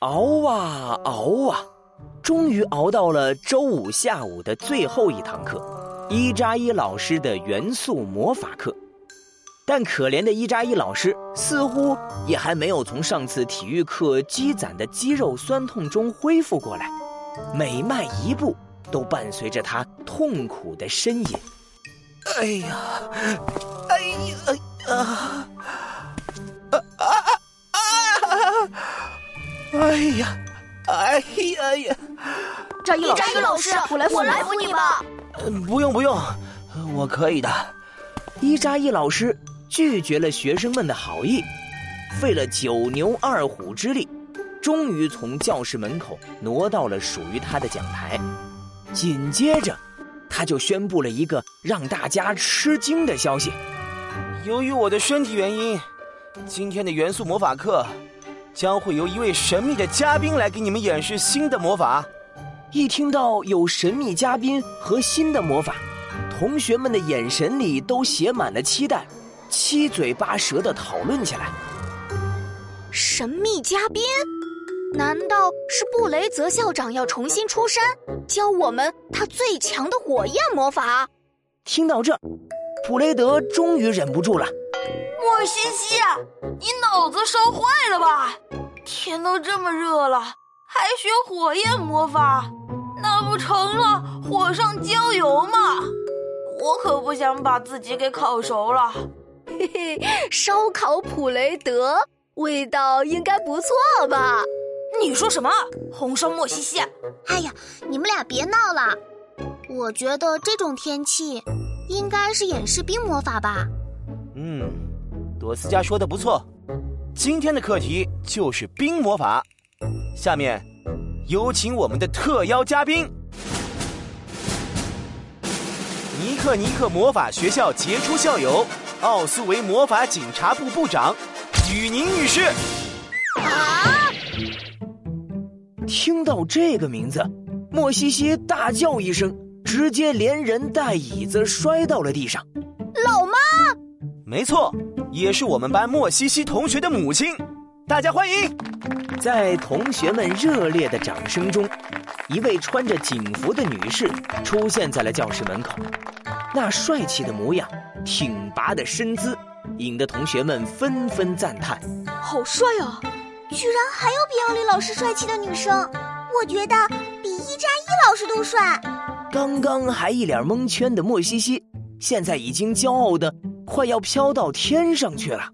熬啊熬啊，终于熬到了周五下午的最后一堂课——伊扎伊老师的元素魔法课。但可怜的伊扎伊老师似乎也还没有从上次体育课积攒的肌肉酸痛中恢复过来，每迈一步都伴随着他痛苦的呻吟。哎呀，哎呀，啊，啊哎呀，哎呀呀！扎伊老师，扎伊老师，我来扶，我来扶你吧。不用不用，我可以的。伊扎伊老师。拒绝了学生们的好意，费了九牛二虎之力，终于从教室门口挪到了属于他的讲台。紧接着，他就宣布了一个让大家吃惊的消息：由于我的身体原因，今天的元素魔法课将会由一位神秘的嘉宾来给你们演示新的魔法。一听到有神秘嘉宾和新的魔法，同学们的眼神里都写满了期待。七嘴八舌的讨论起来。神秘嘉宾？难道是布雷泽校长要重新出山，教我们他最强的火焰魔法？听到这，普雷德终于忍不住了。莫西西，你脑子烧坏了吧？天都这么热了，还学火焰魔法，那不成了火上浇油吗？我可不想把自己给烤熟了。嘿嘿，烧烤普雷德，味道应该不错吧？你说什么？红烧莫西西？哎呀，你们俩别闹了！我觉得这种天气，应该是演示冰魔法吧？嗯，朵斯加说的不错，今天的课题就是冰魔法。下面，有请我们的特邀嘉宾——尼克尼克魔法学校杰出校友。奥斯维魔法警察部部长雨宁女士。啊！听到这个名字，莫西西大叫一声，直接连人带椅子摔到了地上。老妈，没错，也是我们班莫西西同学的母亲。大家欢迎！在同学们热烈的掌声中，一位穿着警服的女士出现在了教室门口。那帅气的模样，挺拔的身姿，引得同学们纷纷赞叹：“好帅啊！居然还有比奥利老师帅气的女生，我觉得比一扎一老师都帅。”刚刚还一脸蒙圈的莫西西，现在已经骄傲的快要飘到天上去了。